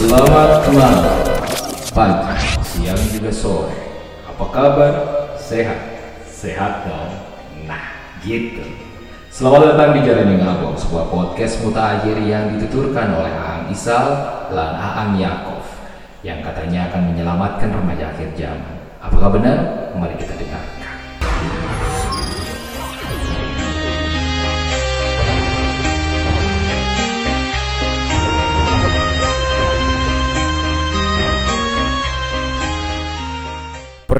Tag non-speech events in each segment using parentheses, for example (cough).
Selamat malam, pagi, siang juga sore. Apa kabar? Sehat? Sehat dong? Nah, gitu. Selamat datang di Jalan yang Ngabong, sebuah podcast mutakhir yang dituturkan oleh Aang Isal dan Aang Yakov yang katanya akan menyelamatkan remaja akhir zaman. Apakah benar? Mari kita dengarkan.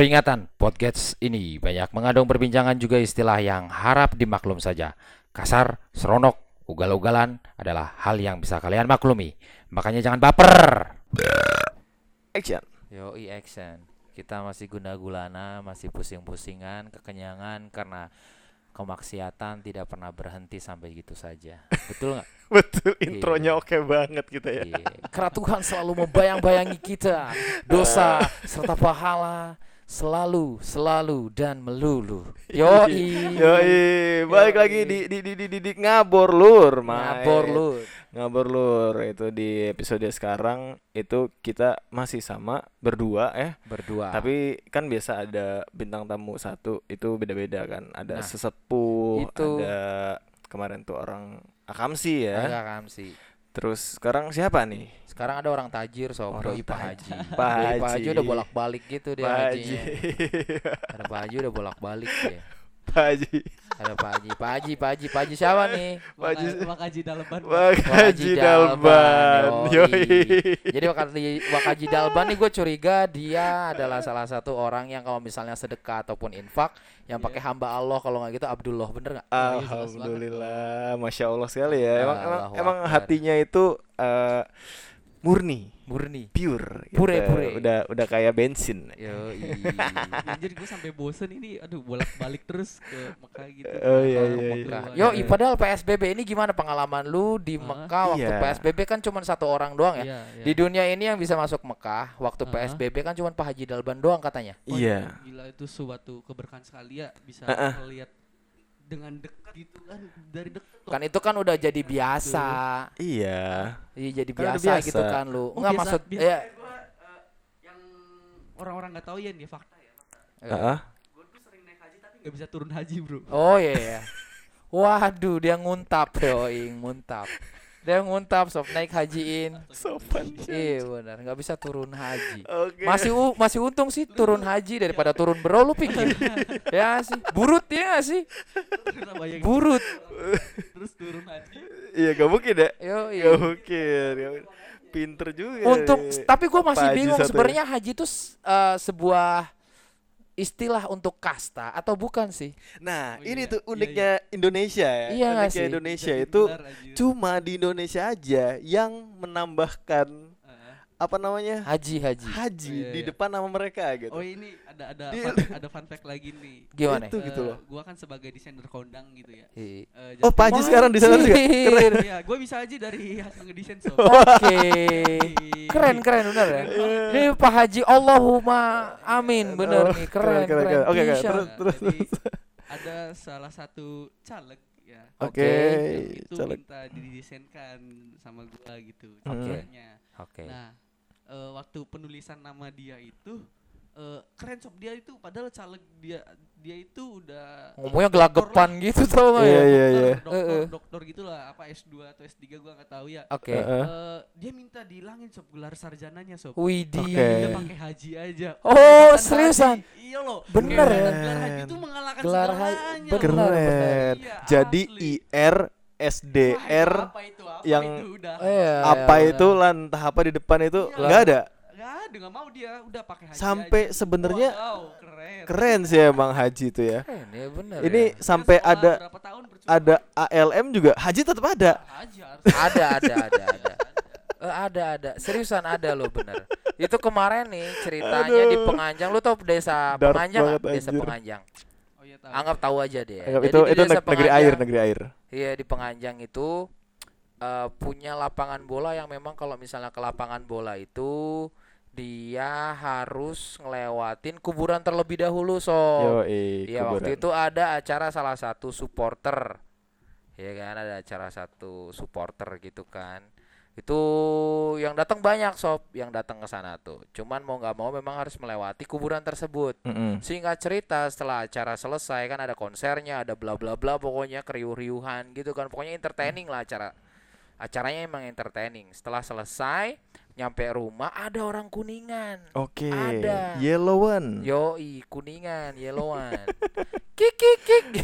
Peringatan, podcast ini banyak mengandung perbincangan juga istilah yang harap dimaklum saja. Kasar, seronok, ugal-ugalan adalah hal yang bisa kalian maklumi. Makanya jangan baper. Action. Yoi action. Kita masih guna gulana, masih pusing-pusingan, kekenyangan karena kemaksiatan tidak pernah berhenti sampai gitu saja. Betul nggak? (laughs) Betul, intronya oke banget gitu ya. Iya. Karena Tuhan selalu membayang-bayangi kita, (laughs) dosa serta pahala selalu, selalu dan melulu. (laughs) Yoi. Yoi, balik lagi di di di di, di, di ngabor lur, Mai. Ngabor lu. Ngabor lur itu di episode sekarang itu kita masih sama berdua ya. Berdua. Tapi kan biasa ada bintang tamu satu itu beda-beda kan. Ada Nah, sesepuh, itu. ada kemarin tuh orang Akamsi ya. Agak kamsi. Terus sekarang siapa nih? Sekarang ada orang tajir sob, Orang doi Pak Haji. Pak Doi Pak Haji. Haji udah bolak-balik gitu dia Pak Haji. Ada Pak Haji udah bolak-balik dia. Pak Haji. Ada Pak Haji, Pak Haji, Pak Haji, Pak Haji siapa nih? Pak Haji. Wakaji daleban. Pak Haji Dalban. Yoi. Yoi. Jadi Wakaji, Wakaji Dalban nih gue curiga dia adalah salah satu orang yang kalau misalnya sedekah ataupun infak yang Iya. pakai hamba Allah kalau nggak gitu Abdullah bener nggak? iya, Alhamdulillah, masya Allah sekali ya. Emang emang, hatinya itu eh, murni, Murni. pure, Pure, gitu. pure. Udah udah kayak bensin. Yoi. Anjir gue sampai bosen ini aduh bolak-balik terus ke Mekah gitu. Oh, iya, iya, Mekah. iya. Yo, padahal PSBB ini gimana pengalaman lu di? Mekah waktu Iya. PSBB kan cuma satu orang doang ya? Iya, iya. Di dunia ini yang bisa masuk Mekah waktu Hah? PSBB kan cuma Pak Haji Dalban doang katanya. Wah, Iya. Gila itu suatu keberkahan sekali ya bisa Heeh. melihat dengan dekat gitu kan dari dekat. Kan itu kan udah jadi biasa. Iya. Iya jadi Kan biasa, biasa. gitu kan lu. Oh, Enggak biasa- maksud biasa ya. gua, eh, yang orang-orang nggak tahu ya nih fakta ya. eh. Heeh. Gue tuh sering naik haji tapi nggak bisa turun haji bro. Oh iya. iya. Waduh, dia nguntap yoi, nguntap. Dia nguntap sob naik hajiin. Sopan. Iya benar, nggak bisa turun haji. Oke. Masih u- masih untung sih turun haji daripada turun bro lu pikir. (laughs) ya sih, burut ya nggak sih? Burut. terus turun haji. Iya, gak mungkin ya. Gak mungkin. Gak mungkin. Pinter juga. Untung, nih. tapi gue masih Pak bingung ya. sebenarnya haji itu eh, sebuah istilah untuk kasta atau bukan sih? Nah, Oh, ini iya. tuh Iya, uniknya Indonesia ya. Iya Uniknya sih? Indonesia Jadi itu benar, anjir. cuma di Indonesia aja yang menambahkan. Apa namanya Haji haji. haji Oh, iya, di iya. depan nama mereka gitu. Oh ini ada ada Dia- fun, ada fun fact lagi nih. Gimana? Itu gitu Eh, loh. Gua kan sebagai desainer kondang gitu ya. Iya. Eh, Oh, jadi- Pak Haji sekarang di sana juga. Anjir. Iya, gue bisa aja dari hasil ngedesain sob. Oke. Keren keren bener ya. Ini Pak Haji Allahumma amin bener Oh, nih keren keren, keren. keren. Oke, oke, Bisa. terus, terus, ada salah satu caleg ya. Oke, yang itu caleg. minta didesainkan sama gua gitu Hmm. caranya. Oke. Nah, eh, waktu penulisan nama dia itu eh, keren sob dia itu padahal caleg dia dia itu udah Ngomongnya gelagepan gitu tau gak Iya, ya? iya, iya. dokter, Eh, eh. dokter gitulah apa S2 atau S3 gua nggak tahu ya. Oke. Heeh. Eh, dia minta dihilangin sob gelar sarjananya sob. Widih. Oke. Dia pakai haji aja. Oh, Bukan seriusan? haji. Iya loh. Bener ya? Gelar haji itu mengalahkan Gelar haji- segalanya. bener. Keren. Iya, Jadi asli. IR SDR itu apa itu? Apa yang itu udah. Iya, apa iya, itu bener. lan entah apa di depan itu Iya. nggak ada. Enggak ada, enggak mau dia. Udah pakai haji Sampai aja. sebenarnya Wow, keren. Keren sih emang haji itu ya. Keren ya bener. Ini ya. Sampai sekolah ada berapa tahun percuma. ada ALM juga haji tetap ada. Haji ada ada ada ada. Eh, ada ada seriusan ada loh bener itu kemarin nih ceritanya di Aduh. Penganjang lu tau desa Dark Penganjang nggak? desa anjir. Penganjang Oh iya tahu. anggap tahu aja deh Anggap Jadi itu di itu neg- negeri air, negeri air. Iya di Penganjang itu eh, punya lapangan bola yang memang kalau misalnya ke lapangan bola itu dia harus ngelewatin kuburan terlebih dahulu so. Yo, Iya waktu itu ada acara salah satu supporter, ya kan ada acara satu supporter gitu kan. Itu yang datang banyak sob, yang datang ke sana tuh. Cuman mau nggak mau memang harus melewati kuburan tersebut. Mm-mm. Singkat cerita setelah acara selesai kan ada konsernya, ada bla bla bla pokoknya keriuh-riuhan gitu kan. Pokoknya entertaining lah acara. Acaranya emang entertaining. Setelah selesai nyampe rumah ada orang kuningan. Oke. Ada. Yellow one. Yoi, kuningan, yellowan. (laughs) kik kik kik.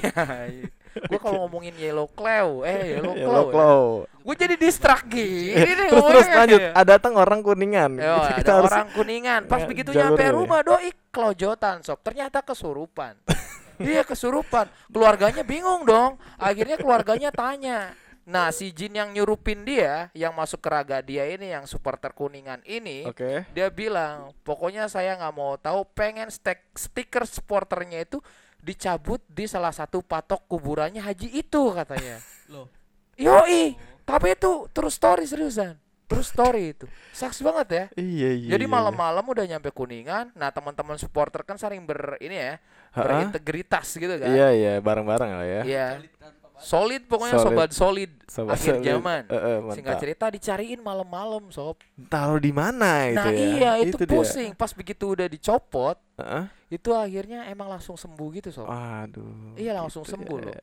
(laughs) gue kalau ngomongin yellow claw, eh yellow claw. Yellow claw. Gue jadi distract gini nih terus terus lanjut. Ada datang orang kuningan. Yo, Kita ada harus- orang kuningan. Pas Ya, begitu nyampe ya. rumah doi kelojotan sob. Ternyata kesurupan. (laughs) iya kesurupan. Keluarganya bingung dong. Akhirnya keluarganya tanya. Nah si Jin yang nyurupin dia, yang masuk ke raga dia ini, yang supporter kuningan ini, Oke. dia bilang pokoknya saya nggak mau tahu pengen stek stiker supporternya itu dicabut di salah satu patok kuburannya haji itu katanya (laughs) Loh. yoi tapi itu terus story seriusan terus story itu saks banget ya Iya iya. jadi iya, malam-malam udah nyampe kuningan nah teman-teman supporter kan sering ber ini ya Ha-ha. berintegritas gitu kan Iya iya bareng-bareng lah ya. Iya. solid pokoknya Solid. sobat solid Sobat akhir solid. zaman Eh, eh, singkat cerita dicariin malam-malam sob Taruh di mana itu nah ya? iya itu, dia. pusing pas begitu udah dicopot Heeh. Itu akhirnya emang langsung sembuh gitu sob Aduh. iya langsung gitu sembuh ya. loh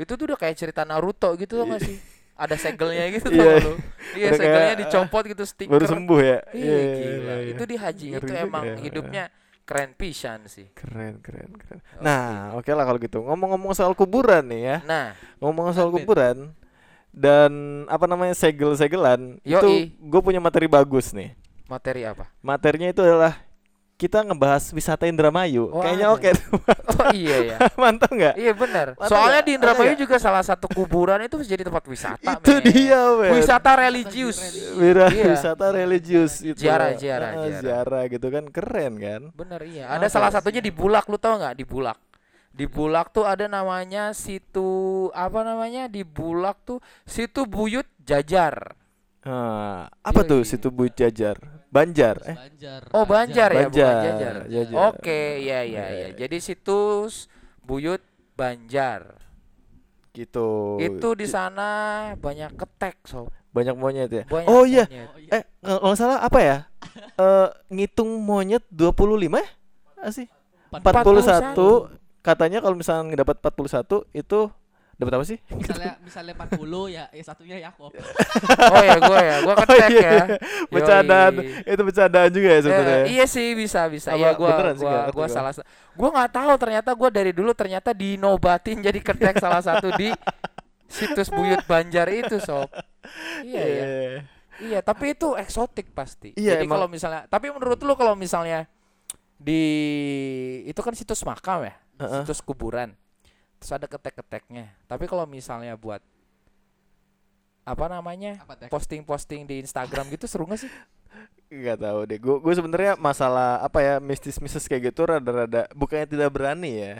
itu tuh udah kayak cerita Naruto gitu tau gak sih (laughs) ada segelnya gitu Iya. tau lo iya segelnya kayak, dicopot gitu (laughs) stiker Baru sembuh ya? iya gila iya, iya. itu di haji Ngeri itu emang ya. hidupnya keren pisan sih Keren, keren, keren. Nah, oke lah kalau gitu. Ngomong-ngomong soal kuburan nih ya. nah Ngomong soal Amin. kuburan dan apa namanya segel-segelan itu gue punya materi bagus nih. materi apa Materinya itu adalah kita ngebahas wisata Indramayu. Oh, Kayaknya oke. oh iya ya (laughs) Mantap nggak? Iya benar. Soalnya nggak? di Indramayu juga salah satu kuburan itu jadi tempat wisata. Itu men. dia, men. Wisata religius. Wira Iya. wisata religius itu. Ziarah, ziarah, Ah, ziarah. ziarah gitu kan keren kan? Bener iya. Ada salah satunya di Bulak, lu tau nggak? Di Bulak. Di Bulak tuh ada namanya situ apa namanya? Di Bulak tuh situ Buyut Jajar. Ah, apa tuh Yoi. situ Buyut Jajar? Banjar. Eh, Banjar. Oh Banjar ya, bukan Banjar, Jajar. Jajar. Oke, iya iya iya. Jadi situs Buyut Banjar. gitu. Itu di sana banyak ketek, sob. banyak monyet ya. Banyak oh iya. monyet. Oh, iya. Eh, nggak nggak salah apa ya? (laughs) Eh, ngitung monyet 25 ya? Ah, sih? 41 katanya kalau misalnya dapat 41 itu dapat apa sih? misalnya misalnya 40 ya ya satunya Yakob. (laughs) Oh ya gue ya, gue Oh, ketek iya, ya. iya. Bercandaan. Yoi. Itu bercandaan juga ya sebenarnya. Eh, iya sih bisa bisa. Iya ngerti gua gua. salah. Gua nggak tahu ternyata gua dari dulu ternyata dinobatin jadi ketek salah satu di situs Buyut Banjar itu, sob. Iya iya. Iya, tapi itu eksotik pasti. Iya, Jadi kalau misalnya, tapi menurut lu kalau misalnya di itu kan situs makam ya, Heeh. situs kuburan. Terus ada ketek-keteknya. Tapi kalau misalnya buat apa namanya? Posting-posting di Instagram gitu seru gak sih? Gak tahu deh. Gue gue sebenarnya masalah apa ya mistis-mistis kayak gitu rada-rada bukannya tidak berani ya.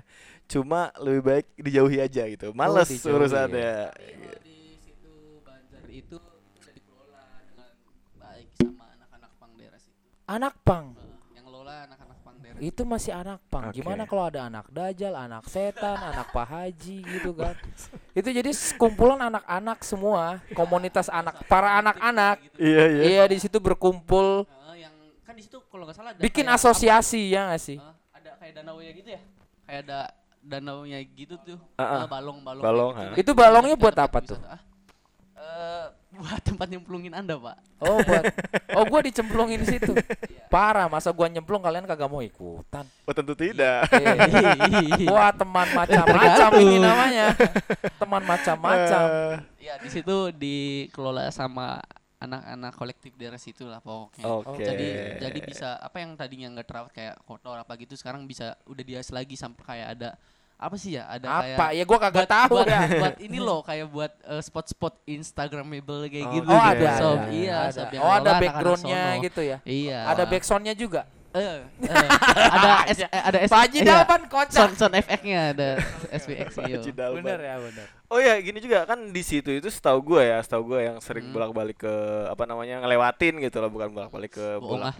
Cuma lebih baik dijauhi aja gitu. Males Oh, urusannya. Kalau di situ Banjar itu sudah dikelola dengan baik sama anak-anak Pangderas itu. Anak pang. Eh, yang ngelola anak-anak Pangderas. Itu masih anak pang. Oke. Gimana kalau ada anak dajal, anak setan, (laughs) anak pak haji gitu kan? itu jadi kumpulan anak-anak semua, komunitas anak, para anak-anak. Iya iya. Iya di situ berkumpul, Eh, yang kan di situ kalau nggak salah ada bikin asosiasi ya nggak sih? apa- eh, ada kayak danau ya gitu ya. Kayak ada danau nya gitu tuh. Eh, balong-balong. Balong, kayak ah. gitu. Itu balongnya buat apa tuh? Ah, eh, buat (laughs) tempat nyemplungin Anda, Pak. Oh buat, oh gua dicemplungin di situ. Parah, masa gua nyemplung kalian kagak mau ikutan? Oh tentu tidak. Eh, Wah teman macam-macam ini namanya, teman macam-macam. Eh, Ya, di situ dikelola sama anak-anak kolektif daerah situ lah pokoknya. Oke. Jadi jadi bisa apa yang tadinya nggak terawat kayak kotor apa gitu sekarang bisa udah dias lagi sampai kayak ada apa sih ya? Ada kayak Apa? Ya gua kagak tahu buat, ya. (laughs) buat ini loh kayak buat eh, spot-spot instagramable kayak Oh, gitu. Oh Oke. ada, Sob, ada, iya, ada. yang Oh ada backgroundnya gitu ya. Iya. Ada backsoundnya juga. Eh, eh, ada (laughs) S, eh, ada S, Pak Haji iya, kocak. sound sound FX-nya ada (laughs) SPX Pak Haji Dalman. Bener ya bener. Oh ya gini juga kan di situ itu setahu gue ya, setahu gue yang sering Hmm. bolak-balik ke apa namanya ngelewatin gitu loh, bukan bolak-balik ke ah.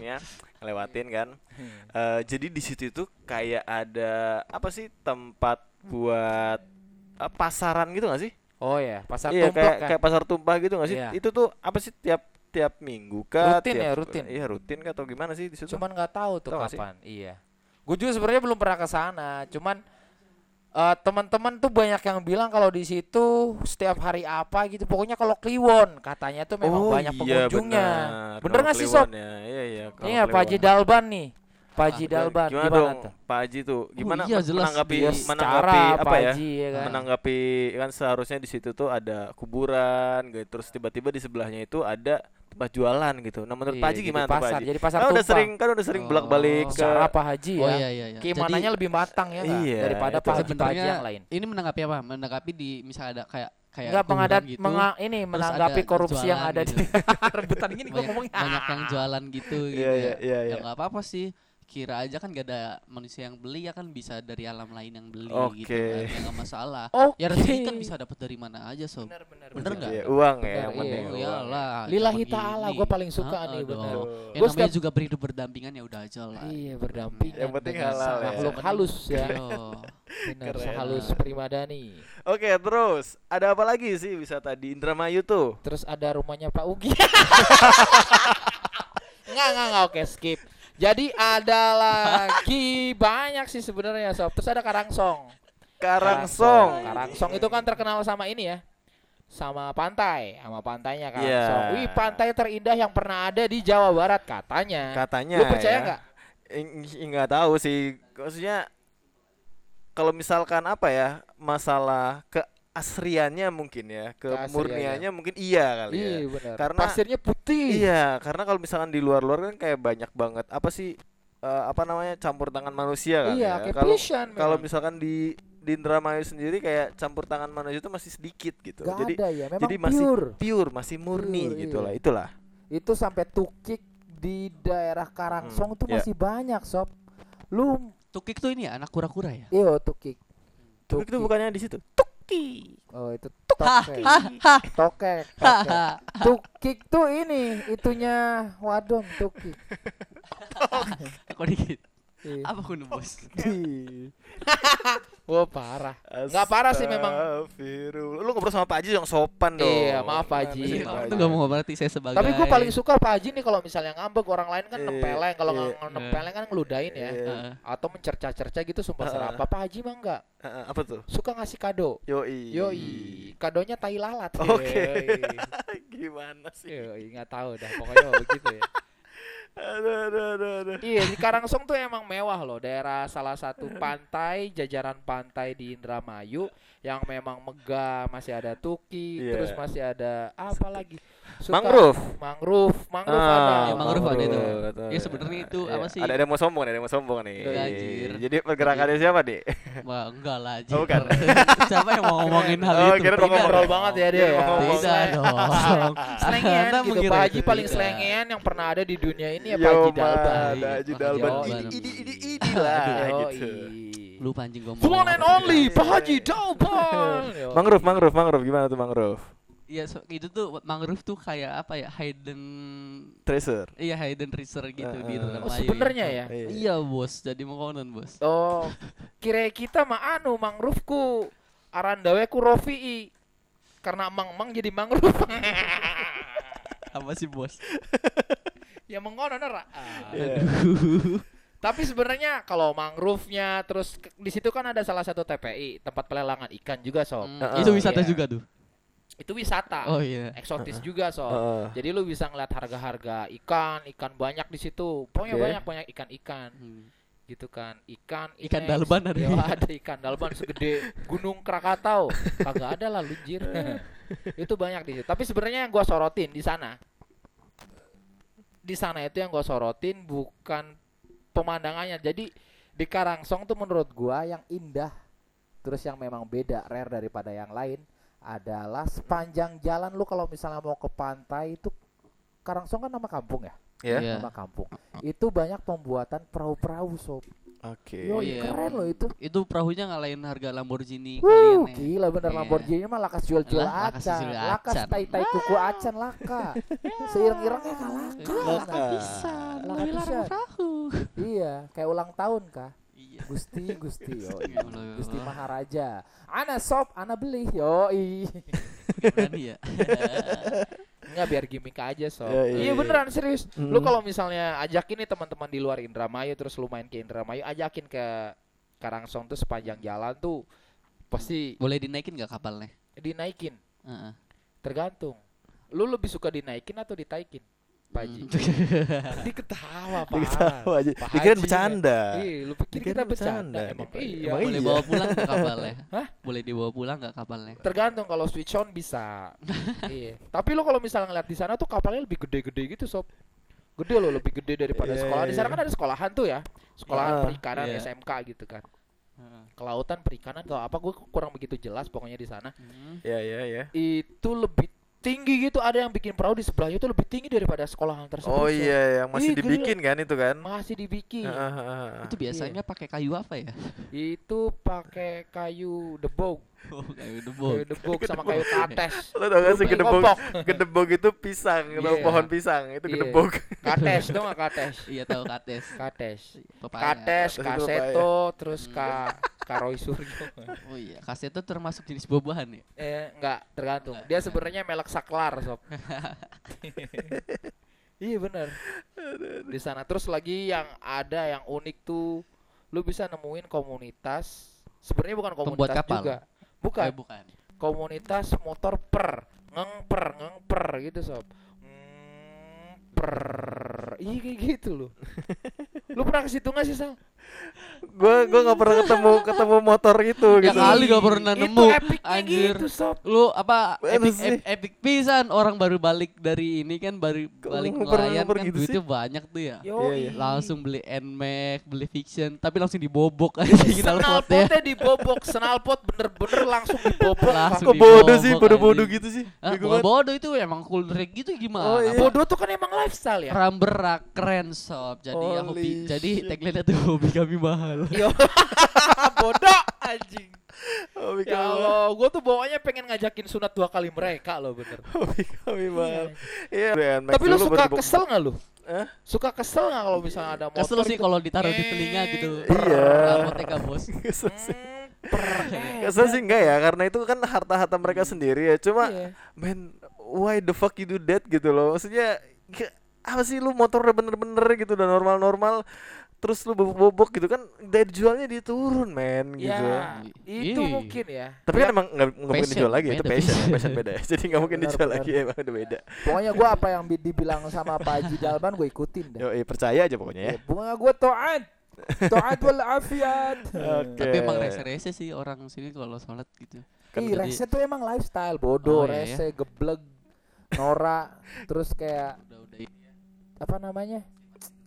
Ngelewatin kan. Hmm. Eh, jadi di situ itu kayak ada apa sih tempat buat eh, pasaran gitu gak sih? Oh ya, pasar iya tumpah kayak kan. kayak pasar tumpah gitu nggak sih? Iya. Itu tuh apa sih tiap tiap minggu kah? Rutin Tiap- ya, rutin. Iya rutin kah atau gimana sih di situ? Cuman nggak tahu tuh sih? kapan. Iya. Gue juga sebenarnya belum pernah ke sana. Cuman eh, teman-teman tuh banyak yang bilang kalau di situ setiap hari apa gitu. Pokoknya kalau Kliwon katanya tuh memang banyak iya, pengunjungnya. Bener nggak sih, Sob? Ya, Iya iya. Iya, Pak. Dalban nih. Pak Haji Ah, Dalban Gimana, gimana, dong tuh? Pak Haji tuh? Gimana iya, men- jelas. menanggapi Ya, menanggapi secara apa Pak ya? Haji ya kan. Menanggapi kan seharusnya di situ tuh ada kuburan gitu. Terus tiba-tiba di sebelahnya itu ada tempat jualan gitu. Nah, menurut Iya, Pak Haji gimana tuh Pak pasar, Haji? jadi pasar Kan udah tumpah. sering kan udah sering Oh. bolak-balik ke Secara Pak Haji Oh ya. iya iya iya. Keimanannya lebih matang ya? Iya, daripada itu Pak Haji Pak Haji yang lain. ini menanggapi apa? Menanggapi di misalnya ada kayak kayak mengadat gitu, menga- ini menanggapi korupsi yang ada gitu. di (laughs) rebutan gini gua ngomongnya. banyak yang jualan gitu gitu Iya, ya. iya, iya, Ya iya. nggak apa-apa sih. Kira aja kan gak ada manusia yang beli ya kan bisa dari alam lain yang beli gitu Oke. kan. Ya nggak masalah. Oke. Ya rezeki kan bisa dapat dari mana aja sob. Benar benar. Bener nggak? Iya, uang ya Bener, yang penting. iya. Uang. iyalah. Lillahi ta'ala gue paling suka Ah, nih bener. Ya Gua namanya juga berhidup berdampingan ya udah aja lah. Iya berdampingan Yang penting halal ya. makhluk halus ya. Keren. halus primadani. Oke, terus ada apa lagi sih wisata di Indramayu tuh? Terus ada rumahnya Pak Ugi. (laughs) Enggak, enggak, enggak, oke skip. Jadi ada lagi banyak sih sebenarnya sob. Terus ada Karangsong. Karangsong. Karangsong itu kan terkenal sama ini ya. Sama pantai, sama pantainya Karangsong. Iya. Wih, pantai terindah yang pernah ada di Jawa Barat katanya. Katanya Lu percaya ya. nggak? Ing- Nggak tahu sih. Maksudnya kalau misalkan apa ya masalah keasriannya mungkin ya, kemurniannya mungkin iya kali ya. Iya benar. Karena- pasirnya putih. Iya, karena kalau misalkan di luar-luar kan kayak banyak banget apa sih eh, apa namanya campur tangan manusia kan Iya, ya. Kalau kalau misalkan di di Indramayu sendiri kayak campur tangan manusia itu masih sedikit gitu. Gak jadi ada ya, memang jadi masih pure. pure, masih murni Pure, gitu iya. lah. Itulah. Itu sampai tukik di daerah Karangsong Hmm, tuh iya. masih banyak sob. Lu Tukik tuh ini ya anak kura-kura ya? iyo tukik. Tukik itu bukannya di situ. Oh itu tokek. tokek. Tokek. Tukik tuh ini itunya wadon tukik. (laughs) Kok dikit? Iya. Apa kuno bos? Wah parah. Nggak parah sih memang. Lu ngobrol sama Pak Haji yang sopan dong. Iya, maaf, Pak Haji. Iya, Itu gak mau berarti saya sebagai Tapi gue paling suka Pak Haji nih kalau misalnya ngambek orang lain kan Iya, nempeleng, kalau iya. nggak nempeleng kan ngeludain ya. Iya. Heeh. Atau mencerca-cerca gitu sumpah Heeh. serapa. Pak Haji mah enggak. Heeh, apa tuh? Suka ngasih kado. Yoi. Yoi, kadonya tai lalat. Oke. (laughs) Gimana sih? Yoi, nggak tahu dah. Pokoknya begitu (laughs) ya. Aduh, aduh, aduh, aduh. Iya, di Karangsong tuh emang mewah loh. Daerah salah satu pantai, jajaran pantai di Indramayu yang memang megah, masih ada tuki, Iya. terus masih ada apa lagi? Suka- Mangrove. Mangrove, mangrove Ah, ada. Ya, mangrove ada itu. Mangrove. Ya, sebenarnya itu Iya. apa sih? Ada ada yang mau sombong, ada yang mau sombong nih. Iya, anjir. Jadi pergerakannya siapa, Dik? Wah, enggak lah Oh, bukan. (laughs) Siapa yang mau ngomongin hal Oh, itu? kira mau banget ya dia ya. Tidak dong. (laughs) Selengean Anda gitu. Pak Haji paling tidak. selengean yang pernah ada di dunia ini ya Yo, Pak Haji man, Dalban. Ada Ini Dalban. ini ini ini lah (laughs) gitu. Lu pancing ngomong. The one and only Pak Haji Dalban. Mangrove, mangrove, mangrove gimana tuh mangrove? Iya, so, itu tuh mangrove tuh kayak apa ya? Hidden Treasure. Iya, hidden research gitu di Heeh. dalam Oh, air. sebenarnya ya. Iya. Iya, Bos. Jadi mengkonon, Bos. Oh, kira kita mah anu mangrovku arandawe ku Rofi'i. Karena mang-mang jadi mangrove. (laughs) Apa sih, Bos? (laughs) ya mengono ora. Ah. Iya. Tapi sebenarnya kalau mangrove-nya terus ke- di situ kan ada salah satu TPI, tempat pelelangan ikan juga, Sob. Hmm, Heeh. itu wisata Iya. juga tuh. Itu wisata. Oh iya. Eksotis juga, Sob. Heeh. Jadi lu bisa ngeliat harga-harga ikan, ikan banyak di situ. Pokoknya Oke. banyak-banyak ikan-ikan Hmm. gitu kan. Ikan, Ikan inex. dalban ada Ya, ya? ada ikan dalban segede Gunung Krakatau. Kagak ada lah lunjir. itu banyak di situ. Tapi sebenarnya yang gua sorotin di sana di sana itu yang gua sorotin bukan pemandangannya. Jadi di Karangsong tuh menurut gua yang indah terus yang memang beda rare daripada yang lain adalah sepanjang jalan lu kalau misalnya mau ke pantai itu Karangsong kan nama kampung ya. Iya. nama kampung. Itu banyak pembuatan perahu-perahu sob. Oke. Yo, Iya, keren loh itu. Itu perahunya ngalahin harga Lamborghini Wuh, kalian ya. gila bener Iya. Lamborghini mah lakas jual-jual Lah, lakas acan, jual lakas acan. tai-tai kuku acan laka. Seireng-irengnya kalaka. Laka. Laka pisan. Iya, kayak ulang tahun kah? Iya. Gusti Gusti (laughs) yo Gimana, Gusti. Maharaja ana sop ana beli yo (laughs) Berani ya. (laughs) Enggak biar gimmick aja sob. Ya, iya, iya iya. beneran serius. Lu Mm. kalau misalnya ajakin nih teman-teman di luar Indramayu terus lu main ke Indramayu, ajakin ke Karangsong tuh sepanjang jalan tuh pasti Boleh dinaikin gak kapalnya? dinaikin. Heeh. Tergantung. Lu lebih suka dinaikin atau ditaikin? Pak Haji. Hmm. (laughs) Diketawa, Pak. Diketawa aja. Pak Dikirain Haji, bercanda. Iya, lu pikir kita bercanda. Emang iya. iya. Boleh bawa pulang ke kapalnya? (laughs) Hah? Boleh dibawa pulang gak kapalnya? Tergantung kalau switch on bisa. (laughs) iya. Tapi lu kalau misalnya ngeliat di sana tuh kapalnya lebih gede-gede gitu, sob. Gede loh, lebih gede daripada Iya, sekolah. Di sana iya. kan ada sekolahan tuh ya. Sekolahan Iya. perikanan Iya. SMK gitu kan. Heeh. Kelautan perikanan atau apa gue kurang begitu jelas pokoknya di sana. Hmm. Ya ya ya. Itu lebih tinggi gitu, ada yang bikin perahu di sebelahnya itu lebih tinggi daripada sekolahan tersebut. Oh Sob. iya yang masih Ih, gila. dibikin kan itu kan? Masih dibikin. Heeh, heeh, heeh. Itu biasanya pakai kayu apa ya? Itu pakai kayu debog, (laughs) Oh, kayu kayu debok. debog sama kayu kates. Lo tau gak sih Lu beli gedebog? (laughs) Gedebog itu pisang, Iya. pohon pisang itu Iya. gedebog. (laughs) Kates dong nggak kates? Iya tahu kates. Kates. Kates, kaseto, terus ka Karoy Suryo. (laughs) Oh iya, kaset itu termasuk jenis buah-buahan ya? eh enggak, tergantung. Dia sebenarnya melek saklar, sob. (laughs) (laughs) iya benar. Di sana terus lagi yang ada yang unik tuh lu bisa nemuin komunitas sebenarnya bukan komunitas kapal. juga. Bukan. Eh, bukan. Komunitas motor per, ngengper, ngengper gitu, sob. Per. Iya kayak gitu loh. lu pernah ke situ nggak sih, Sal? Gue gue nggak pernah ketemu ketemu motor itu Ya gitu. kali gak pernah Itu nemu. epicnya Anjir. gitu, sob. Lu apa epic, sih? ep- epic pisan orang baru balik dari ini kan baru balik pernah nelayan kan gitu duitnya banyak tuh ya. Yo, Iya, iya. Langsung beli NMAX, beli fiction, tapi langsung dibobok aja (laughs) kita potnya. Senalpotnya dibobok, senalpot bener-bener langsung dibobok. Langsung bodoh sih, bodoh-bodoh gitu sih. Ah, bodoh itu emang cool rig gitu gimana? Oh, iya. Bodoh tuh kan emang lifestyle ya. Ram berak keren sob. Jadi ya Holy hobi. Jadi tagline itu hobi kami mahal. (laughs) (laughs) Bodoh anjing. Hobi Ya Allah, gue tuh bawanya pengen ngajakin sunat dua kali mereka loh bener. (laughs) Hobi kami mahal. Iya. BNMAX Tapi lu suka kesel nggak lu? Hah? Suka kesel nggak kalau misalnya ada motor? Kesel sih kalau ditaruh di telinga gitu. Iya. Rapotnya bos. Kesel sih. Hmm, Kesel sih enggak ya karena itu kan harta-harta mereka sendiri ya. Cuma Iya. man why the fuck you do that gitu loh maksudnya apa sih lu motor udah bener-bener gitu udah normal-normal terus lu bobok-bobok gitu kan dari jualnya dia turun men gitu Ya, itu Ih. mungkin ya. tapi kan emang nggak nggak mungkin Passion, dijual lagi itu passion ya, passion. passion beda ya. jadi nggak mungkin Benar, dijual benar. lagi emang udah beda Pokoknya gua apa yang bi- dibilang sama Pak Haji Dalban gue ikutin dah. yo eh, percaya aja pokoknya ya Ya, bunga gue to'at. To'at wal afiat. Oke. Tapi emang rese-rese sih orang sini kalau sholat gitu. Kan Ih, jadi- rese tuh emang lifestyle, bodoh, Oh, iya, rese, gebleg, norak, terus kayak Udah udah ini. apa namanya?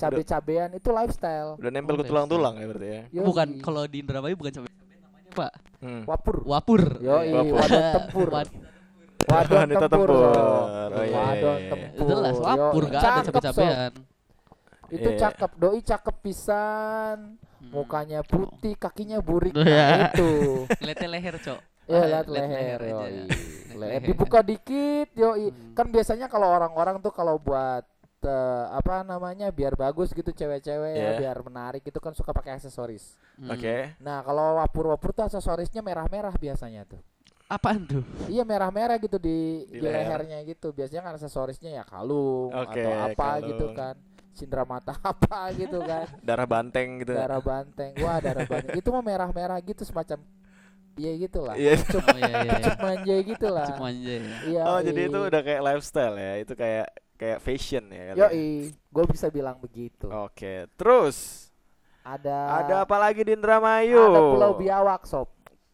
Cabe-cabean itu lifestyle. udah nempel Oh, ke tulang-tulang ya berarti ya Yoi. Bukan kalau di Indramayu bukan cabai namanya Pak. hmm. wapur. Wapur. Wapur. wadon (laughs) tempur. Wad- Wadon tempur. tempur. Oh, iya, Wadon iya, iya. tempur. Jelas wapur Yoi. gak ada Sob. cabai-cabean. Itu Iya. cakep, doi cakep pisan. Hmm. Mukanya putih, kakinya burik. Oh, (laughs) Nah, itu. Lihatnya leher, Cok. Ya lihat leher, aja. yoi. Lihat Leher leher. dibuka dikit, yoi. Hmm. Kan biasanya kalau orang-orang tuh kalau buat eh, apa namanya biar bagus gitu cewek-cewek ya, Iya. biar menarik itu kan suka pakai aksesoris. Hmm. oke Nah, kalau wapur-wapur tuh aksesorisnya merah-merah biasanya tuh. Apaan tuh? Iya merah-merah gitu di, Di di leher. lehernya gitu. Biasanya kan aksesorisnya ya kalung Oke, atau apa kalung. gitu kan. Cindera mata (laughs) apa gitu kan. darah banteng gitu darah banteng. Wah, darah banteng. Itu mah merah-merah gitu semacam Iya gitu lah. Iya. Cup, Oh iya iya. cup manja gitu lah. Cuma aja ya. Iya. oh jadi itu udah kayak lifestyle ya itu kayak kayak fashion ya kan? Yoi, gue bisa bilang begitu. oke terus Ada ada apa lagi di Indramayu Ada Pulau Biawak, sob.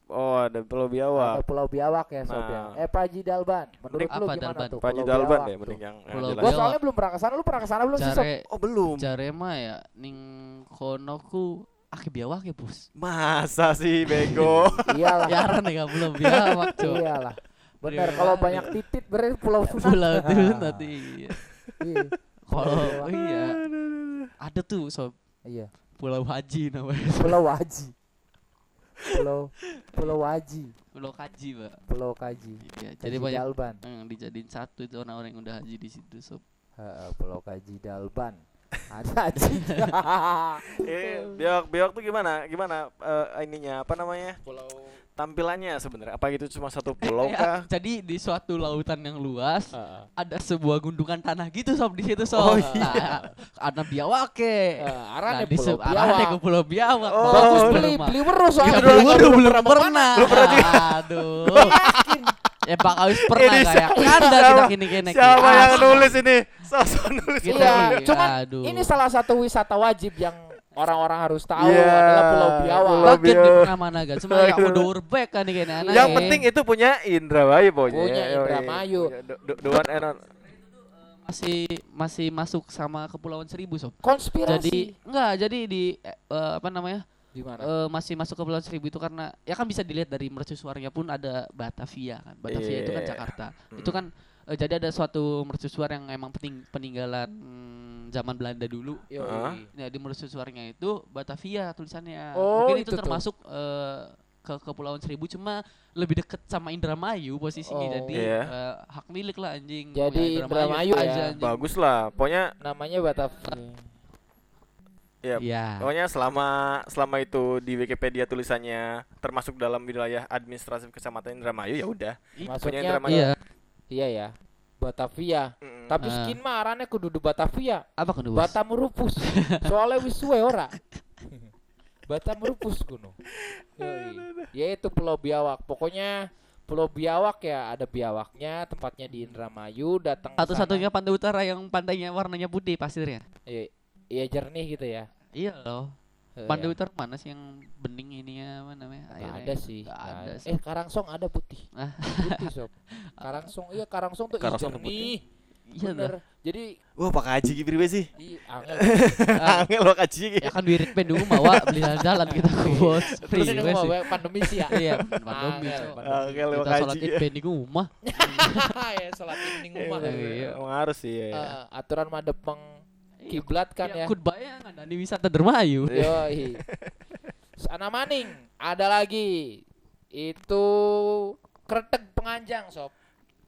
oh ada Pulau Ada Biawak Pulau Biawak ya, sob Nah. ya. Eh, Pak Haji Dalban, menurut lu gimana Dalban? tuh? Pulau Dalban Biawak deh tuh? mending yang Pulau jelas. Gua Biawak. soalnya belum pernah ke sana, lu pernah ke sana belum sih, sob? Oh belum Carema ya ning kono ku aki biawak ya, Bos. masa sih bego (laughs) Iyalah. Yaran ya belum biawak, (laughs) Cok. Iyalah. Bener, Iya. kalau banyak titit berarti Pulau Sunat. Pulau itu nanti. iya. Iya. Kalau Biawak. iya ada tuh sob Iya. Pulau Haji namanya. Pulau Haji. Pulau Pulau Haji, Pulau Kaji, Pak. Pulau Kaji. Iya, jadi banyak Dalban. yang dijadiin satu itu orang-orang yang udah haji di situ sob. Heeh, Pulau Kaji Dalban. Ada anjing. (laughs) Eh, biawak biawak tuh gimana? Gimana eh, ininya apa namanya? Pulau Tampilannya sebenarnya apa itu cuma satu (laughs) pulau kah? (laughs) jadi di suatu lautan yang luas Heeh. ada sebuah gundukan tanah gitu sob di situ sob. Oh, Nah, ada biawak ke. Eh, arahnya di Pulau Biawak. ke Pulau Biawak. Oh, Bagus beli beli Ya, soalnya belum, dulu belum, pernah. Belum pernah. Aduh. Ya Pak Awis pernah Ini kayak siapa- tidak kini kene. Siapa Ah, yang nulis ini? Sosok nulis. Iya, Iya, cuman aduh. ini salah satu wisata wajib yang orang-orang harus tahu Iya, adalah Pulau Biawak. Pulau Bagian di Biawak. mana-mana kan. Cuma ya Pulau udah urbek kan ini anak. Yang penting itu punya Indramayu pokoknya. Punya. Indramayu. Punya The, the, the one and on- masih masih masuk sama Kepulauan Seribu sob. Konspirasi. Jadi enggak, jadi di eh, apa namanya? Di mana? eh, masih masuk ke Kepulauan Seribu itu karena ya kan bisa dilihat dari mercusuarnya pun ada Batavia kan. Batavia itu kan Iya. Jakarta. Mm. Itu kan eh, jadi ada suatu mercusuar yang emang pening, peninggalan mm, zaman Belanda dulu. Hah? Nah, di mercusuarnya itu Batavia tulisannya. Oh, Mungkin itu, itu tuh. termasuk eh, ke Kepulauan Seribu cuma lebih deket sama Indramayu posisinya Oh. jadi Iya. eh, hak milik lah anjing. Jadi Indramayu ya. aja, anjing. Bagus lah. Pokoknya Namanya Batavia. Ya Iya. Pokoknya selama selama itu di Wikipedia tulisannya termasuk dalam wilayah administratif Kecamatan Indramayu ya udah. Punya Maksudnya Indramayu. Iya. iya ya. Batavia. Mm-mm. Tapi Ah. skin mah arane kudu di Batavia. Apa kan Batam rupus. Soalnya wis suwe ora. Batam rupus kuno. Yoi. Yaitu Pulau Biawak. Pokoknya Pulau Biawak ya ada biawaknya, tempatnya di Indramayu, datang Satu-satunya pantai utara yang pantainya warnanya putih pasirnya. Iya, iya jernih gitu ya. Iya loh. Eh, Pantai ya. mana sih yang bening ininya apa namanya? Airnya? ada sih. Nggak ada ada. sih. Eh Karangsong ada putih. (laughs) Putih sob. Karangsong iya Karangsong tuh Karangsong jernih. Iya Bener. Jadi Wah, Pak Haji gimana sih? i angel. (laughs) Angel Pak Haji. ya kan wirid pen dulu mawa beli jalan kita ke bos. Terus ini Free mau pandemi sih ya. Iya, pandemi. Angel, Pak Kita sholat Haji. id pen di rumah. ya salat ini rumah. Iya. Emang harus sih ya. aturan madepeng kiblat kan ya. Kut bayang ada di wisata Dermayu. Yoi. (laughs) Sana maning, ada lagi. Itu kretek penganjang, sob.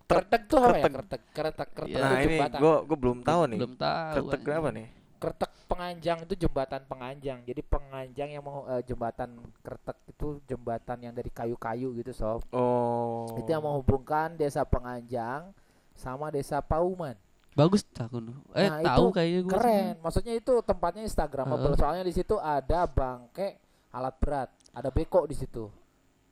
Kretek tuh apa ya? kretek. Kretek, kretek. Nah, ini gua gua belum tahu nih. Belum tahu. Kretek apa nih? Kretek penganjang itu jembatan penganjang. Jadi penganjang yang mau eh, jembatan kretek itu jembatan yang dari kayu-kayu gitu, sob. Oh. Itu yang menghubungkan desa Penganjang sama desa Pauman. Bagus kuno. Eh Nah, tahu kayaknya gue. Keren. Maksudnya itu tempatnya Instagramable. Heeh. Soalnya di situ ada bangke alat berat, ada beko di situ.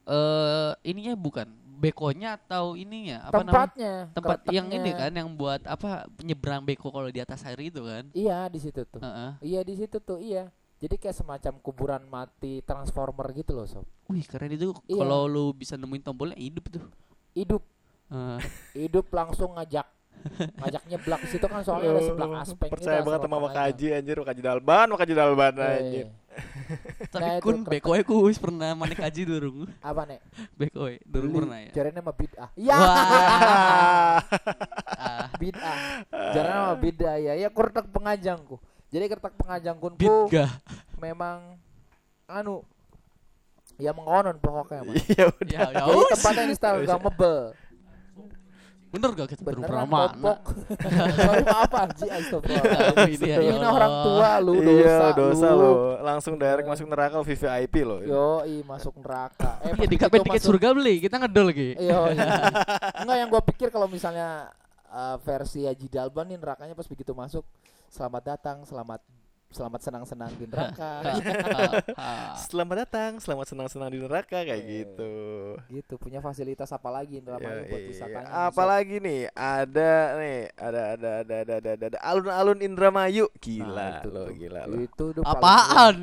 Eh ininya bukan bekonya atau ininya apa namanya? Tempatnya, Tempat yang ini kan yang buat apa nyebrang beko kalau di atas air itu kan. Iya di situ tuh. Heeh. Iya di situ tuh iya. Jadi kayak semacam kuburan mati transformer gitu loh sob. Wih keren itu Iya. kalau lu bisa nemuin tombolnya hidup tuh. Hidup Heeh. hidup langsung ngajak ngajak nyeblak di situ kan soalnya ada seblak aspek Percaya ya, banget sama. Wakaji anjir, Wakaji Dalban, Wakaji Dalban anjir. (laughs) Tapi Nah, kun beko ku wis pernah manik kaji durung. (laughs) apa nek? Beko durung pernah ya. Jarene mah bid'ah. Iya. Wah. (laughs) Ah, bid'ah. Jarene mah bid'ah ya. Ya kurtek penganjangku. Jadi kertak penganjangku Bidgah. memang anu ya mengonon pokoknya Mas. Iya udah. Ya ya Jadi wis. tempatnya instagramable. Bener gak kita baru Beneran pernah mana? popok. (laughs) Sorry maaf Haji astagfirullah. Ini ya Ini orang tua lu dosa. Iya, dosa lu. lo. Langsung direct masuk neraka VVIP lo. Yo, i masuk neraka. Eh, Iya begitu tiket tiket masuk- surga beli, kita ngedol lagi. Iya, (laughs) iya. Enggak yang gua pikir kalau misalnya eh, versi Haji Dalban nih nerakanya pas begitu masuk selamat datang, selamat selamat senang-senang di neraka. (laughs) Selamat datang, selamat senang-senang di neraka kayak Iya. gitu. gitu, punya fasilitas apa lagi Ya, buat wisatanya? Apalagi nih, ada nih, ada ada ada ada ada ada, ada alun-alun Indramayu. Gila Nah, itu lo, tuh. gila lo. Itu paling- Apaan?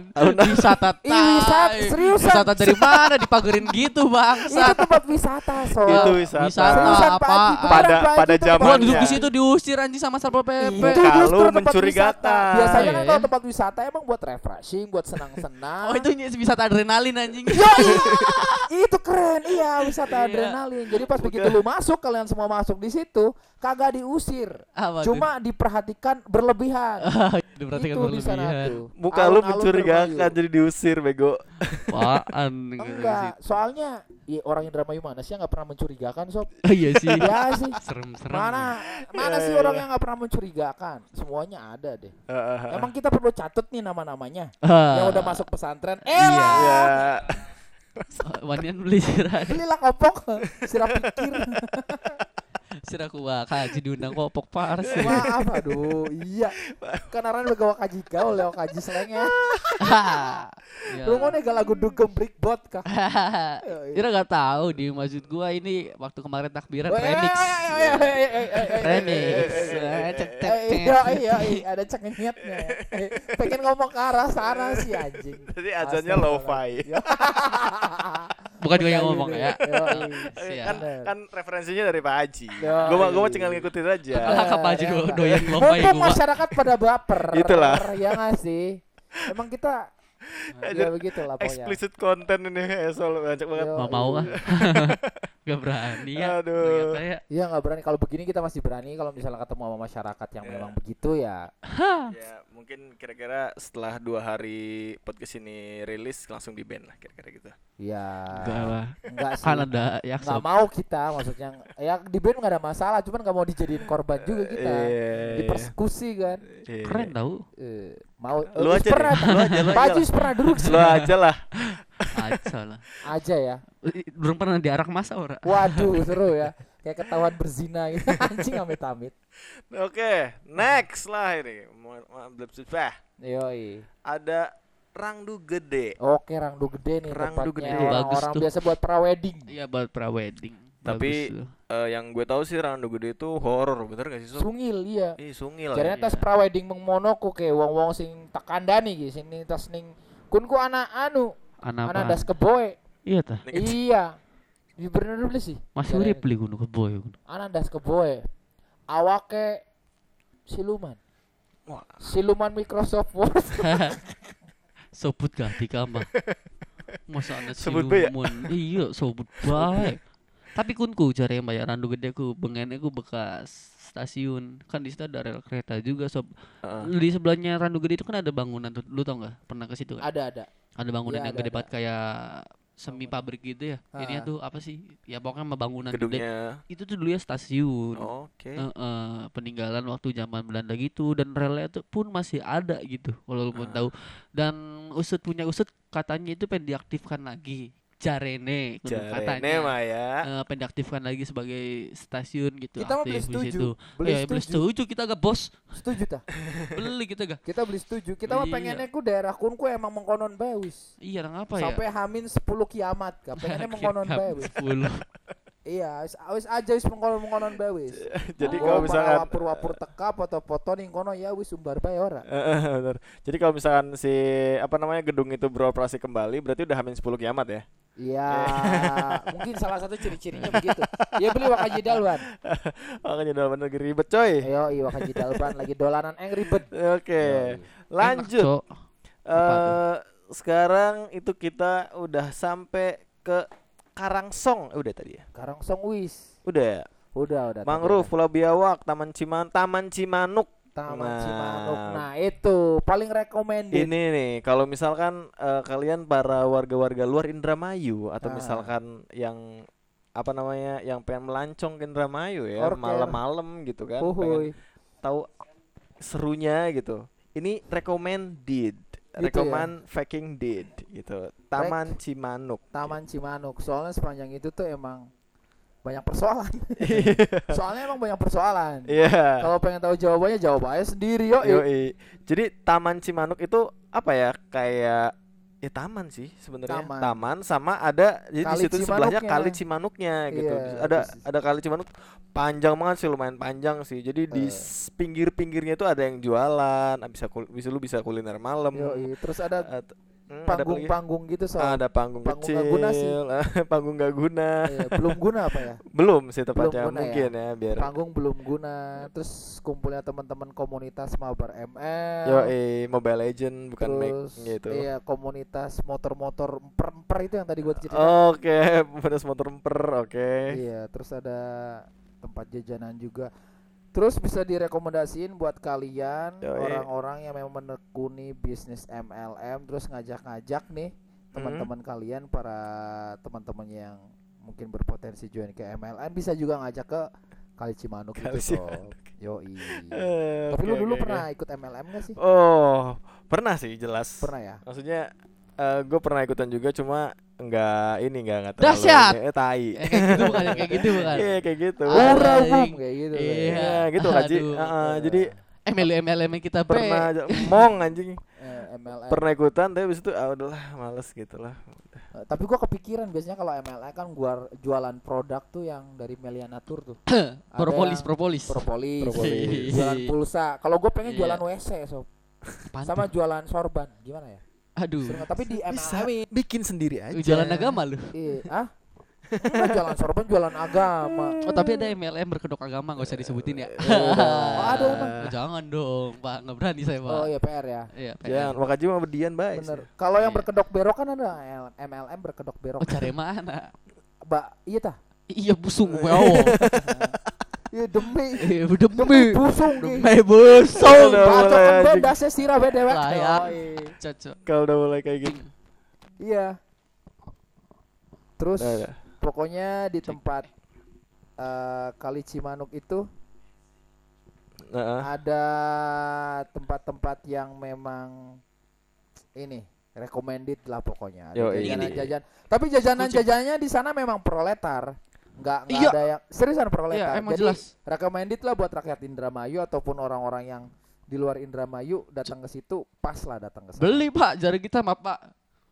Wisata Ih, wisata, tai. seriusan. Wisata dari mana dipagerin gitu, Itu bangsa? tempat wisata, so. Itu wisata. wisata. Seriusan apa? Pada- pada itu zaman- Gua duduk di situ diusir anjing sama satpol PP. Itu Kalau mencurigakan. Biasanya Iya, kan iya. kalau tempat wisata emang buat refreshing, buat senang-senang. (laughs) Oh itu wisata adrenalin anjing. itu keren, iya wisata Iya. adrenalin. Jadi pas begitu lu masuk, kalian semua masuk di situ, kagak diusir, Apa tuh? cuma diperhatikan berlebihan. (laughs) Diperhatikan Itu di sana berlebihan. tuh. Muka lu Alun-alun mencurigakan Indramayu. jadi diusir bego. Apaan (laughs) gitu Enggak, soalnya ya, orang Indramayu mana sih yang nggak pernah mencurigakan sob? Oh (laughs) iya sih. ya sih. Serem-serem. Mana mana Ya, sih ya, orang ya. yang nggak pernah mencurigakan? Semuanya ada deh. Heeh. Emang kita perlu catat nih nama-namanya Ah, yang udah masuk pesantren. Eh Iya. lah, ya. (laughs) Wanian beli sirah. belilah kopok sirap pikir. (laughs) Sirah kuah kaji diundang kopok pars. Maaf, aduh, iya. Karena orang begawa kaji kau, leo kaji selengnya. Ya. Lu mau nih gak lagu dugem break bot kah? Kira nggak tahu di maksud gua ini waktu kemarin takbiran Oh, remix. eh, eh, eh, eh, eh, eh, eh, Remix. eh, eh, Eh, eh. Iya, iya, iya, ada cengengnya. Eh, Pengen ngomong ke arah sana sih anjing. Jadi azannya lo-fi. Ya. Bukan gue yang Iya, ngomong iya, ya. iya. Kan kan referensinya dari Pak Haji. Yo, Gua mah gua mah tinggal ngikutin aja. Lah, Ya, do- enggak. doyan lo-fi Mumpung gua. masyarakat pada baper. Itulah. Ya nggak sih? Emang kita ya begitulah pokoknya. Explicit content ini ya soal banyak banget. Mau mau ah. Gak berani ya. Aduh. Ya. Iya nggak berani kalau begini kita masih berani kalau misalnya ketemu sama masyarakat yang memang begitu ya. Mungkin kira-kira setelah dua hari podcast ini rilis langsung di band lah kira-kira gitu. Ya Enggak lah. enggak sih. Kan ada Nggak Yaksop. mau kita maksudnya ya di band nggak ada masalah cuman nggak mau dijadiin korban juga kita. Iya, Dipersekusi kan. iya. Keren tau. Eh, mau Lu aja pernah lu aja, lu aja pernah duduk Lu aja lah. Aja lah. aja ya. Belum pernah diarak masa ora. Waduh seru ya. Kayak ketahuan berzina gitu. (laughs) Anjing amit-amit. Oke, next lah ini. Susah. Yoi. Ada Rangdu Gede. Oke, rangdu gede nih Rangdu gede. orang-orang Bagus tuh. biasa buat prawedding. Iya buat pra-wedding. Tapi- Bagus tuh. Eh, yang gue tahu sih Rangdu Gede itu horor, bener gak sih Sob? Sungil iya. Ih, sungil. Jarene ya. tas prawedding mengmono ku ke wong-wong sing tak kandani ki sini tas ning kun ku anak anu, Anak anak das keboe. Iya tah. iya. Di bener dulu sih. Masih urip li kuno keboy. kuno. Anak das keboe. Awake siluman. Wah. Siluman Microsoft Word. (laughs) Sobut gak di kamar. Masa (laughs) Sebut bae ya? siluman. Iya, sobut bae. Tapi kunku jare bayar randu gede ku bengene ku bekas stasiun. Kan di situ ada rel kereta juga sob. Heeh. Di sebelahnya randu gede itu kan ada bangunan tuh. Lu tau nggak? Pernah ke situ kan? ada ada. Ada bangunan Iya, yang ada, gede banget kayak semi pabrik gitu ya. Ini Ah. tuh apa sih? Ya pokoknya bangunan gede. Gedungnya. Itu tuh dulu ya stasiun. Oke. Heeh, peninggalan waktu zaman Belanda gitu dan relnya itu pun masih ada gitu kalau lu mau Ah. tahu dan usut punya usut katanya itu pengen diaktifkan lagi jarene Jarene katanya mah ya. Eh, pengen diaktifkan lagi sebagai stasiun gitu Kita mah aktif beli setuju. Beli ya, beli setuju. setuju kita gak bos Setuju ta? (laughs) beli kita gak Kita beli setuju. Kita mah Iya. pengennya ku daerah kun ku emang mengkonon bae wis. iya nang apa ya Sampai hamin 10 kiamat ka. Pengennya (laughs) mengkonon bae wis. 10 Iya, wis wis aja wis mengkonon-mengkonon bae wis. (laughs) Jadi Oh, kalau misalkan wapur-wapur teka foto-foto ning kono ya wis umbar bae ora. (laughs) Heeh, bener. Jadi kalau misalkan si apa namanya gedung itu beroperasi kembali berarti udah hamin 10 kiamat ya. Iya, (laughs) mungkin salah satu ciri-cirinya begitu. Ya beli wakaji dalban. Makanya dalam negeri ribet coy. Ayo, iya wakaji dalban lagi dolanan eng ribet. Oke. Lanjut. Eh sekarang itu kita udah sampai ke Karangsong udah tadi ya. Karangsong wis. Udah ya. Udah, udah. Mangrove. Pulau Biawak, Taman Ciman, Taman Cimanuk. Taman Nah. Cimanuk. Nah, itu paling recommended. Ini nih, kalau misalkan eh, kalian para warga-warga luar Indramayu atau Ah. misalkan yang apa namanya, yang pengen melancong ke Indramayu ya, malam-malam gitu kan, Uhuy. pengen tahu serunya gitu. Ini recommended, Gitu recommend faking did gitu. Taman Cimanuk. Taman Cimanuk. Soalnya sepanjang itu tuh emang banyak persoalan. (laughs) Soalnya emang banyak persoalan. Iya. Kalau pengen tahu jawabannya jawab aja sendiri yo. Jadi Taman Cimanuk itu apa ya? Kayak ya taman sih sebenarnya. Taman. Taman. sama ada jadi Kali di situ sebelahnya Cimanuknya. Kali Cimanuknya gitu. Iya, ada ada Kali Cimanuk panjang banget sih lumayan panjang sih. Jadi di Eh. s- pinggir-pinggirnya itu ada yang jualan, bisa bisa lu bisa kuliner malam. Yoi. Terus ada At- hmm, panggung-panggung gitu so. ada panggung, panggung kecil, nggak guna sih. (laughs) panggung gak guna. Iya, belum guna apa ya? (laughs) Belum sih tepatnya guna ya. mungkin ya, biar. Panggung belum guna. Terus kumpulnya teman-teman komunitas mabar ML. Yo, Mobile Legend bukan Mac terus gitu. iya komunitas motor-motor emper-emper itu yang tadi gua cerita. Oke, (laughs) pedas motor emper, oke. Iya, terus ada tempat jajanan juga. Terus bisa direkomendasiin buat kalian orang-orang yang memang menekuni bisnis MLM terus ngajak-ngajak nih teman-teman kalian para teman-teman yang mungkin berpotensi join ke MLM bisa juga ngajak ke Kali Cimanuk Kali itu Sob. Yoi. (laughs) Eh, Tapi lu dulu oke, pernah oke. ikut MLM gak sih? Oh, pernah sih jelas. Pernah ya? Maksudnya gue pernah ikutan juga cuma enggak ini enggak enggak Dahsyat! eh tai. Eh, kayak gitu bukan ya? kayak gitu bukan (laughs) Iya kayak gitu. Ah, Ura Anjing. boom kayak gitu. Iya. Iya gitu Haji. Aduh. Heeh, jadi MLM MLM kita pernah be. aja mong anjing Eh, MLM. pernah ikutan tapi habis itu ah udahlah males gitu lah. Eh, Tapi gua kepikiran biasanya kalau MLM kan gua jualan produk tuh yang dari Meliana Tour tuh. (coughs) Propolis yang propolis propolis, Propolis. jualan pulsa. Kalau gue pengen Iya. jualan WC sob, sama jualan sorban, gimana ya? Aduh Seru nggak? Tapi di Bisa MLM, bikin sendiri aja. jalan agama lu iya, ah, Enggak, jualan sorban, jualan agama. oh tapi ada MLM berkedok agama nggak usah disebutin ya (laughs) Oh, ada emang. Oh, jangan dong pak nggak berani saya pak Oh iya PR ya. iya Jangan, PR. Wakaji mah berdian baik. Bener. Kalau yang Iya. berkedok berok kan ada L- MLM berkedok berok. oh cari mana Ba, iya tah. iya busung wow (laughs) Iya demi. iya udah Demi demi busung demi busung Udah mulai, Bacokan beda sih sira beda wek. Cocok Kalau udah mulai kayak gitu. Iya. Terus udah. pokoknya di tempat eh, Kali Cimanuk itu Heeh. ada tempat-tempat yang memang ini recommended lah pokoknya. Ada Yo, jajanan-jajanan. Tapi jajanan-jajanannya di sana memang proletar. Nggak nggak Iya. ada yang seriusan proletar. iya emang Jadi jelas recommended lah buat rakyat Indramayu ataupun orang-orang yang di luar Indramayu datang ke situ pas lah datang ke sana. beli pak jari kita mah pak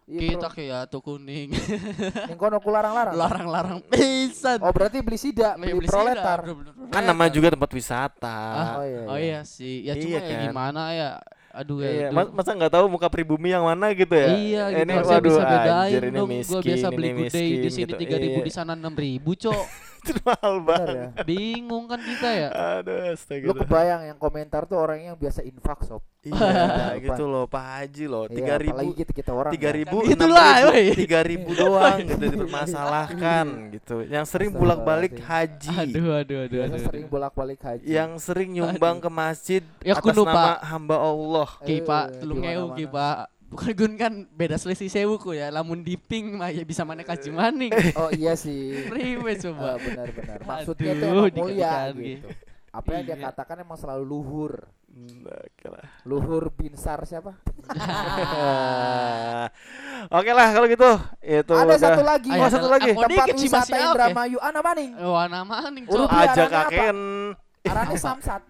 Iya, kita kayak tuh kuning (laughs) Ning kono ku larang-larang. larang-larang pisan Oh berarti beli sida, Nih, beli, beli proletar. sida, Kan namanya juga tempat wisata. Ah, Oh, iya, oh iya. iya sih ya Iya cuma ya kan? gimana ya aduh ya Iya, mas- masa nggak tahu muka pribumi yang mana gitu ya? Iya, gitu. ini Harusnya waduh bisa bedain anjir ini dong. miskin, Gua biasa beli day di sini gitu. tiga ribu Iya. di sana enam ribu, cok. (laughs) Itu mahal Bener banget. ya. Bingung kan kita ya. Aduh, astaga. Lu kebayang yang komentar tuh orang yang biasa infak sob. Iya, gitu loh Pak Haji loh. Iya, Tiga apalagi ribu, kita kita orang. tiga ya. ribu, Kan ribu, woi. tiga ribu doang gitu dipermasalahkan gitu. Yang sering bolak-balik haji, Aduh, aduh, aduh, aduh. sering bolak-balik haji. yang sering nyumbang ke masjid Ya, atas kuno, nama Pak. hamba Allah. Ki Pak, lu ngeu ki. Pak. Bukan gun kan beda selisih sewu ku ya. Lamun di ping mah ya bisa mana kaji maning. (laughs) Oh iya sih. Riwe Ah, coba. benar-benar. Maksudnya Aduh, tuh emang mulia dikasih-kasih. gitu. Apa yang dia Iya. katakan emang selalu luhur. Luhur binsar siapa? (laughs) Oke lah kalau gitu. Itu Ada udah. satu lagi. Ayo, Oh, satu lagi. Tempat wisata. Indramayu. Ana maning. Maning, Ulu cok. Biar Aja kaken. Arane samsat.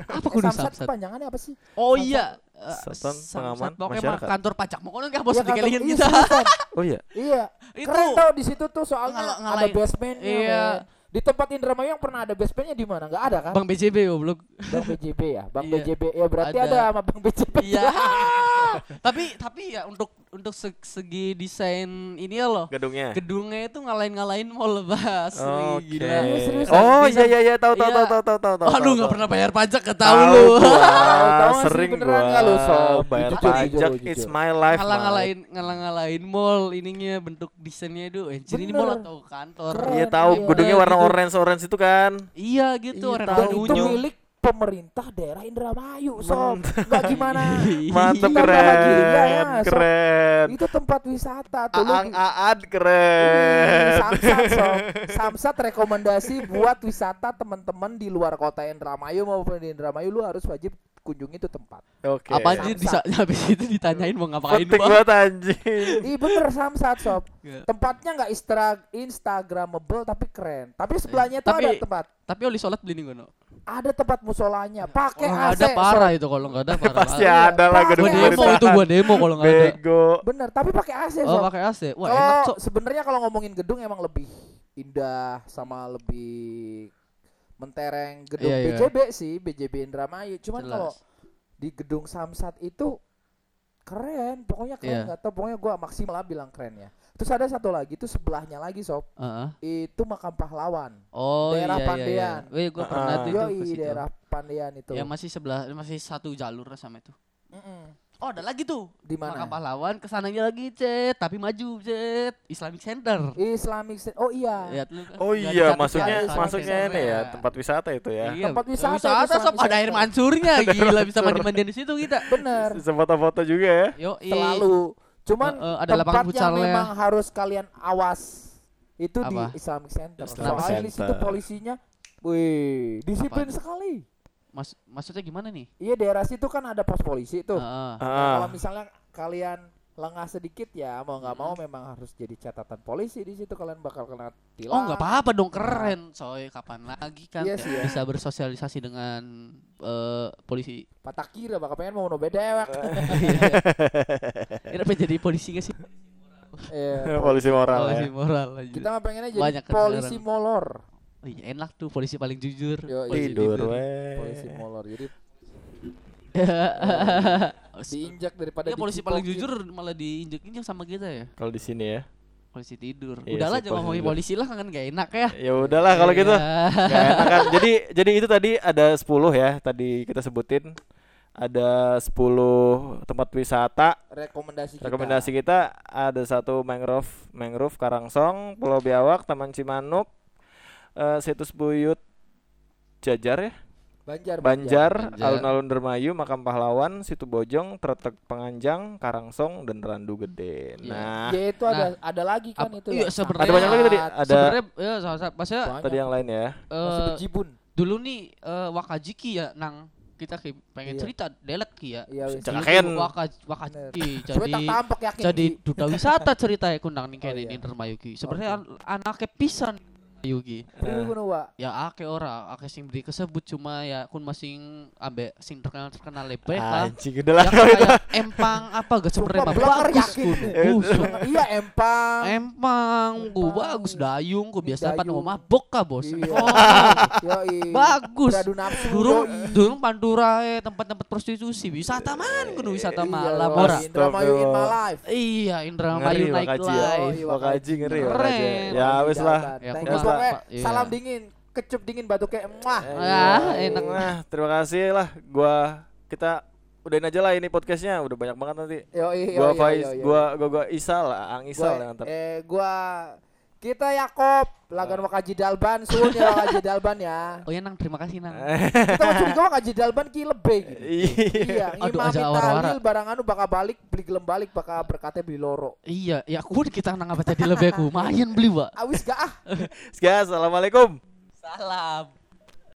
Apa Eh, kudu samsat samsat? panjangannya apa sih? Oh iya. Eh, Satuan Pengaman pokoknya mah Masyarakat. kantor pajak mau kono nggak bos Iya, dikelingin iya, kita. (laughs) Oh iya. Iya. Itu. Keren tau di situ tuh soalnya Ngala- ada basementnya. Iya. Di tempat Indramayu yang pernah ada basementnya di mana? Enggak ada kan? Bang BJB goblok. Bang BJB ya, Bang Iya. BJB ya berarti Ada. ada, sama Bang BJB. Iya. (laughs) tapi tapi ya untuk untuk se- segi desain ini ya loh. Gedungnya. Gedungnya itu ngalahin-ngalahin mall bas. Oke. Gila. Iya, serius. Oh iya iya iya tahu tahu Iya. tahu tahu tahu tahu. tahu, Aduh nggak pernah bayar pajak ketahu Tahu lu. (laughs) sih sering gua nggak lu, Sob? bayar pajak it's my life ngalang-ngalahin ngalang-ngalahin mall ininya bentuk desainnya itu anjir ini mall atau kantor. Iya tahu Iya, gedungnya gitu. warna orange orange itu kan. iya gitu Iya, orang tahu. Dan orang itu unyu milik pemerintah daerah Indramayu, Sob. Enggak gimana? (laughs) Mantap lagi, iya, keren ya, Sob. keren. Itu tempat wisata tuh lu. Aang Aad Wih, keren. Samsat, Sob. (laughs) Samsat rekomendasi buat wisata teman-teman di luar kota Indramayu maupun di Indramayu lu harus wajib kunjungi itu tempat. Oke. apa anjir bisa habis itu ditanyain mau ngapain Penting bang banget anjing. Ih bener Samsat sob. Iya. Tempatnya nggak istra instagramable tapi keren. Tapi sebelahnya tuh Tapi- ada tempat. tapi oli sholat beli nih gono Ada tempat musolanya. Pakai kalau AC. ada Sob. parah itu kalau nggak ada parah Pasti Iya, ada lah gua demo itu gua demo kalau nggak ada Bego. Bener. Tapi pakai AC oh sob. pakai AC wah enak Kalau cok sebenarnya kalau ngomongin gedung emang lebih indah sama lebih mentereng gedung Iya, iya. BJB sih BJB Indramayu. Cuman kalau di gedung Samsat itu keren. Pokoknya keren Iya. nggak tahu. Pokoknya gua maksimal lah bilang keren ya. Terus ada satu lagi itu sebelahnya lagi sob. Heeh. Itu makam pahlawan. oh Daerah iya iya Pandean. iya Wih, gua pernah Ah. tuh itu Yoi daerah Pandean itu. ya masih sebelah masih satu jalur sama itu Mm-mm. Oh ada lagi tuh. Di mana? Makam pahlawan ke sananya lagi cet, tapi maju cet. Islamic Center. Islamic State. Oh iya. Kan. Oh iya, masuknya kan, Center. ini ya, tempat wisata itu ya. Iya, Tempat wisata wisata sob ada air Center. mancurnya gila bisa mandi-mandian di situ kita. Bener. Sempat foto juga ya. Yo, Selalu. Cuman Eh, eh, ada tempat yang memang harus kalian awas itu Apa? di Islamic Center. Islamic Soalnya di situ Center. polisinya, wih, disiplin sekali. Mas, maksudnya gimana nih? Iya daerah situ kan ada pos polisi tuh. Heeh. Nah, Ah. kalau misalnya kalian lengah sedikit ya mau nggak mau memang harus jadi catatan polisi di situ kalian bakal kena tilang. Oh nggak apa-apa dong keren soy kapan lagi kan Iya kayak sih ya. bisa bersosialisasi dengan eh, polisi Patah kira bakal pengen mau no bedewek. (laughs) ini pengen jadi polisi gak sih Iya, Polisi moral polisi ya. moral aja. Kita mah pengennya jadi Banyak polisi molor. Oh, iya, enak tuh polisi paling jujur Yo, Polisi Tidur. Polisi molor. Jadi Oh, (laughs) diinjak daripada Iya polisi paling jujur malah diinjek-injek sama kita ya Kalau di sini ya. polisi tidur Iya udahlah jangan polisi ngomongin polisi lah kan gak enak ya Ya udahlah kalau gitu. Iya. Gak enak kan. Jadi jadi itu tadi ada 10 ya tadi kita sebutin. Ada 10 tempat wisata. rekomendasi kita. Rekomendasi kita ada satu mangrove, mangrove Karangsong, Pulau Biawak, Taman Cimanuk, eh, situs Buyut Jajar ya, Banjar, Banjar, Banjar. Alun-alun Dermayu, Makam Pahlawan, Situ Bojong, Tretek Penganjang, Karangsong dan Randu Gede. Iya. Nah, Ya itu ada ada lagi kan itu. iya, ya, sebenarnya- Ada banyak lagi tadi. Ada sebenarnya ya sama maksudnya Banyak. tadi yang lain ya. Masih bejibun. dulu nih eh, Wakajiki ya nang kita ki pengen Iya. cerita delet ki ya Iya, wis. Jangan Dulu Kaken. tuh Waka, Wakajiki jadi tampak yakin. jadi Ki. duta wisata ceritanya kundang nih kayak Oh, iya. ini Dermayuki sebenarnya an- anaknya pisan Yugi Ini kuno, Wak. ya ake ora ake sing beri kesebut cuma ya kun masing ambek sing terkenal terkenal lebih lah Anjing udah lah (laughs) empang apa gak sebenarnya mah bagus kun. Iya, empang. empang ku Empang. bagus dayung ku biasa Dayung. mau mabok kah bos Iya. Oh, bagus durung durung pantura eh, tempat-tempat prostitusi wisata man kudu wisata Iya, malam ora Indramayu in my life. iya Indramayu Ngeri naik Wakaji ya. live Wakaji ngeri Keren. Ya wis lah. Ya, Pokoknya iya. salam dingin, kecup dingin batu kayak emuah. Ah, Iya. enak. Nah, terima kasih lah gua kita udahin aja lah ini podcastnya udah banyak banget nanti. Yo, iya, Gua iya, Faiz, iya, iya. gua gua gua Isal Ang Isal yang Gua, ntar. eh gua kita Yakob lagan wakaji dalban suun ya wakaji dalban ya (laughs) oh ya nang terima kasih nang kita mau curiga wakaji dalban ki lebih gitu. (laughs) Iya. iya Aduh, ngimami aja awara-awara. tahlil barang anu bakal balik beli gelem balik bakal berkatnya beli loro iya ya aku kita nang apa tadi lebih aku lumayan beli pak awis gak ah Sekian, assalamualaikum. salam